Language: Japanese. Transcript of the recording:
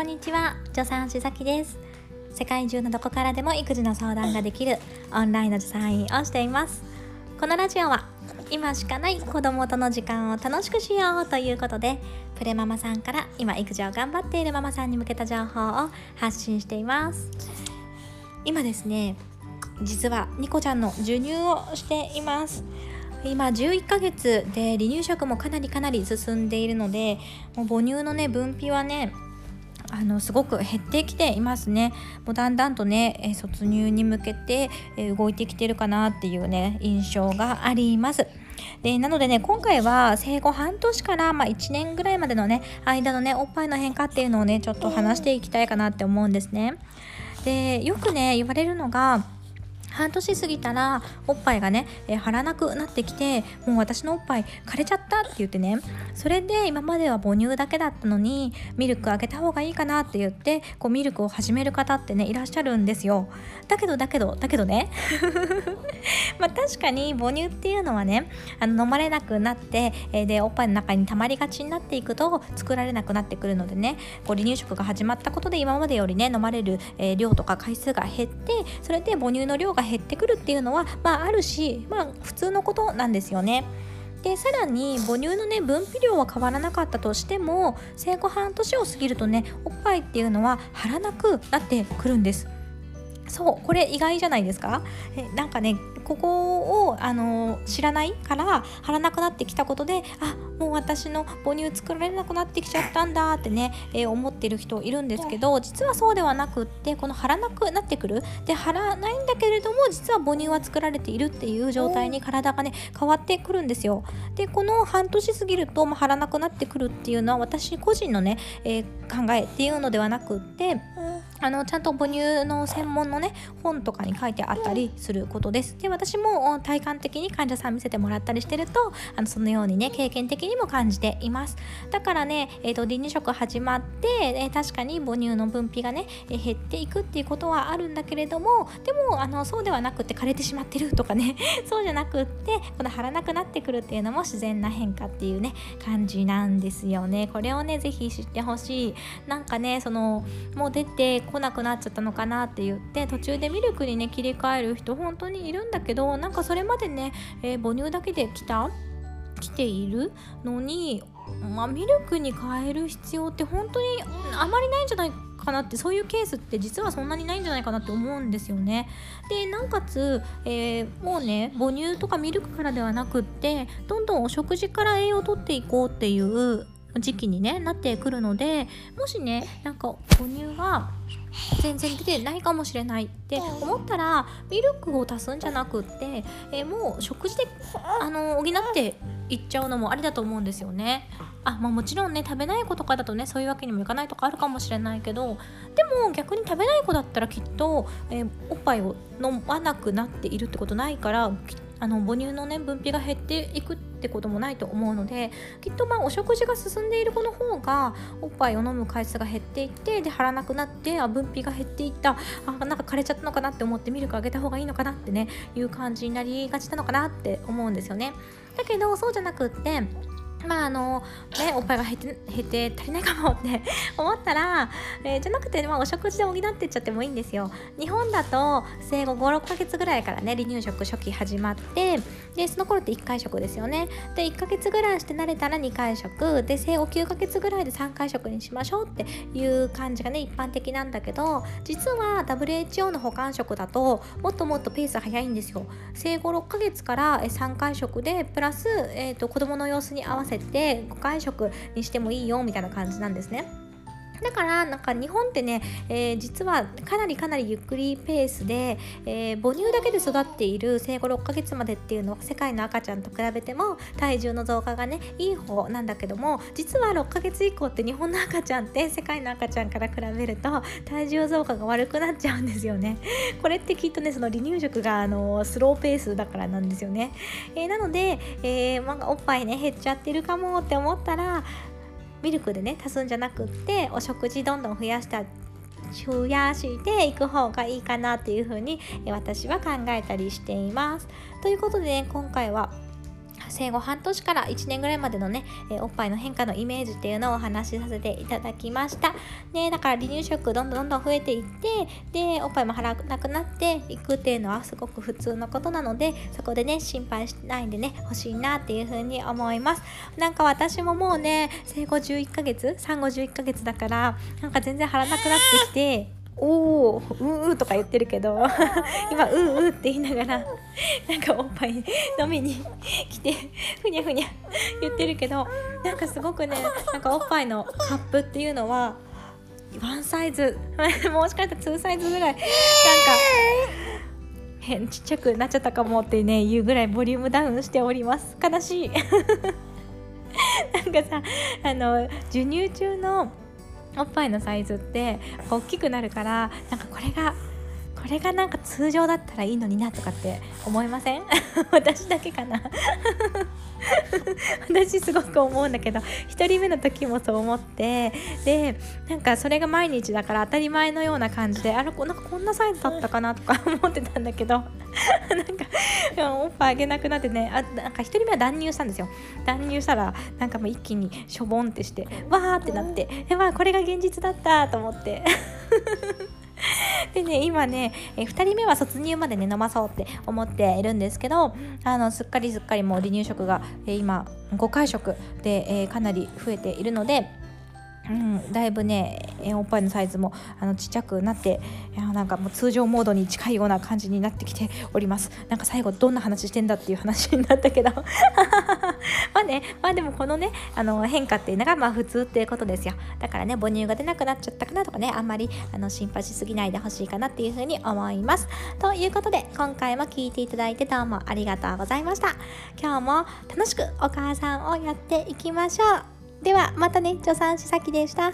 こんにちは。助産師崎です。世界中のどこからでも育児の相談ができるオンラインの助産院をしています。このラジオは今しかない子供との時間を楽しくしようということでプレママさんから今育児を頑張っているママさんに向けた情報を発信しています。今ですね実はニコちゃんの授乳をしています。今11ヶ月で離乳食もかなりかなり進んでいるのでもう母乳のね分泌はねあのすごく減ってきていますね。もうだんだんとね、え卒入に向けて、え動いてきてるかなっていうね印象があります。でなのでね今回は生後半年から、まあ、1年ぐらいまでのね間のねおっぱいの変化っていうのをねちょっと話していきたいかなって思うんですね。でよくね言われるのが半年過ぎたらおっぱいがね、え、張らなくなってきてもう私のおっぱい枯れちゃったって言ってね。それで今までは母乳だけだったのにミルクあげた方がいいかなって言ってこうミルクを始める方ってねいらっしゃるんですよ。だけどだけどだけどね。まあ確かに母乳っていうのはねあの飲まれなくなって、え、でおっぱいの中に溜まりがちになっていくと作られなくなってくるのでねこう離乳食が始まったことで今までよりね飲まれる、え、量とか回数が減ってそれで母乳の量がが減ってくるっていうのは、まあ、あるし、まあ、普通のことなんですよね。でさらに母乳のね分泌量は変わらなかったとしても生後半年を過ぎるとねおっぱいっていうのは張らなくなってくるんです。そうこれ意外じゃないですか？えなんかねここをあの知らないから貼らなくなってきたことであもう私の母乳作られなくなってきちゃったんだってね、えー、思ってる人いるんですけど実はそうではなくってこの貼らなくなってくる。で貼らないんだけれども実は母乳は作られているっていう状態に体がね変わってくるんですよ。でこの半年過ぎると、まあ、貼らなくなってくるっていうのは私個人のね、えー、考えっていうのではなくってあのちゃんと母乳の専門のね本とかに書いてあったりすることです。で私も体感的に患者さん見せてもらったりしてるとあのそのようにね経験的にも感じています。だからね、えーと、離乳食始まって、えー、確かに母乳の分泌がね、えー、減っていくっていうことはあるんだけれどもでもあのそうではなくて枯れてしまってるとかね そうじゃなくってこの張らなくなってくるっていうのも自然な変化っていうね感じなんですよね。これをね是非知ってほしい。なんかねそのもう出て来なくなっちゃったのかなって言って途中でミルクにね切り替える人本当にいるんだけどけどなんかそれまでね、えー、母乳だけで来た来ているのに、まあ、ミルクに変える必要って本当にあまりないんじゃないかなってそういうケースって実はそんなにないんじゃないかなって思うんですよね。でなおかつ、えー、もうね母乳とかミルクからではなくってどんどんお食事から栄養をとっていこうっていう時期に、ね、なってくるのでもしねなんか母乳が全然出てないかもしれないって思ったらミルクを足すんじゃなくって、え、もう食事であの補っていっちゃうのもありだと思うんですよね。あまあ、もちろんね食べない子とかだとねそういうわけにもいかないとかあるかもしれないけどでも逆に食べない子だったらきっと、えー、おっぱいを飲まなくなっているってことないからあの母乳のね分泌が減っていくってってこともないと思うのできっとまあお食事が進んでいる子の方がおっぱいを飲む回数が減っていってで張らなくなってあ分泌が減っていったあなんか枯れちゃったのかなって思ってミルクあげた方がいいのかなってねいう感じになりがちなのかなって思うんですよね。だけどそうじゃなくってまああのね、おっぱいが減って減って足りないかもって 思ったら、えー、じゃなくて、まあ、お食事で補ってっちゃってもいいんですよ。日本だと生後56ヶ月ぐらいからね離乳食初期始まってでその頃って1回食ですよね。で1ヶ月ぐらいして慣れたら2回食。で生後9ヶ月ぐらいで3回食にしましょうっていう感じがね一般的なんだけど実は WHO の保管食だともっともっとペース早いんですよ。生後6ヶ月から3回食でプラス、えー、と子供の様子に合わせせて5回食にしてもいいよみたいな感じなんですね。だからなんか日本ってね、えー、実はかなりかなりゆっくりペースで、えー、母乳だけで育っている生後6ヶ月までっていうのは世界の赤ちゃんと比べても体重の増加がねいい方なんだけども実は6ヶ月以降って日本の赤ちゃんって世界の赤ちゃんから比べると体重増加が悪くなっちゃうんですよね。これってきっとねその離乳食があのスローペースだからなんですよね。えー、なので、えーまあ、おっぱいね減っちゃってるかもって思ったらミルクでね足すんじゃなくってお食事どんどん増やした増やしていく方がいいかなっていうふうに私は考えたりしています。ということで、ね、今回は生後半年から1年ぐらいまでのね、えおっぱいの変化のイメージっていうのをお話しさせていただきました。ねだから離乳食どんどんどんどん増えていってでおっぱいも払わなくなっていくっていうのはすごく普通のことなのでそこでね心配しないんでね欲しいなっていうふうに思います。なんか私ももうね生後11ヶ月産後11ヶ月だからなんか全然張らなくなってきておおうんうんとか言ってるけど 今うんうんって言いながらなんかおっぱい飲みに来てふにゃふにゃ言ってるけどなんかすごくねなんかおっぱいのカップっていうのはワンサイズ もしかしたら2サイズぐらいなんか変ちっちゃくなっちゃったかもってね言うぐらいボリュームダウンしております。悲しい。なんかさあの授乳中のおっぱいのサイズって大きくなるからなんかこれがこれがなんか通常だったらいいのになとかって思いません？私だけかな？私すごく思うんだけど1人目の時もそう思ってでなんかそれが毎日だから当たり前のような感じであれなんかこんなサイズだったかなとか 思ってたんだけどなんかおっぱいあげなくなってねあなんか1人目は断乳したんですよ。断乳したらなんかもう一気にしょぼんってしてわーってなってえまあこれが現実だったと思って。でね今ね、え2人目は卒乳までね飲まそうって思っているんですけどあのすっかりすっかりもう離乳食が、え今5回食で、え、かなり増えているので。うん、だいぶねおっぱいのサイズもあのちっちゃくなっていやなんかもう通常モードに近いような感じになってきております。なんか最後どんな話してんだっていう話になったけど。まあねまあでもこのねあの変化っていうのがまあ普通っていうことですよ。だからね母乳が出なくなっちゃったかなとかねあんまりあの心配しすぎないでほしいかなっていうふうに思います。ということで今回も聞いていただいてどうもありがとうございました。今日も楽しくお母さんをやっていきましょう。ではまたね助産師さきでした。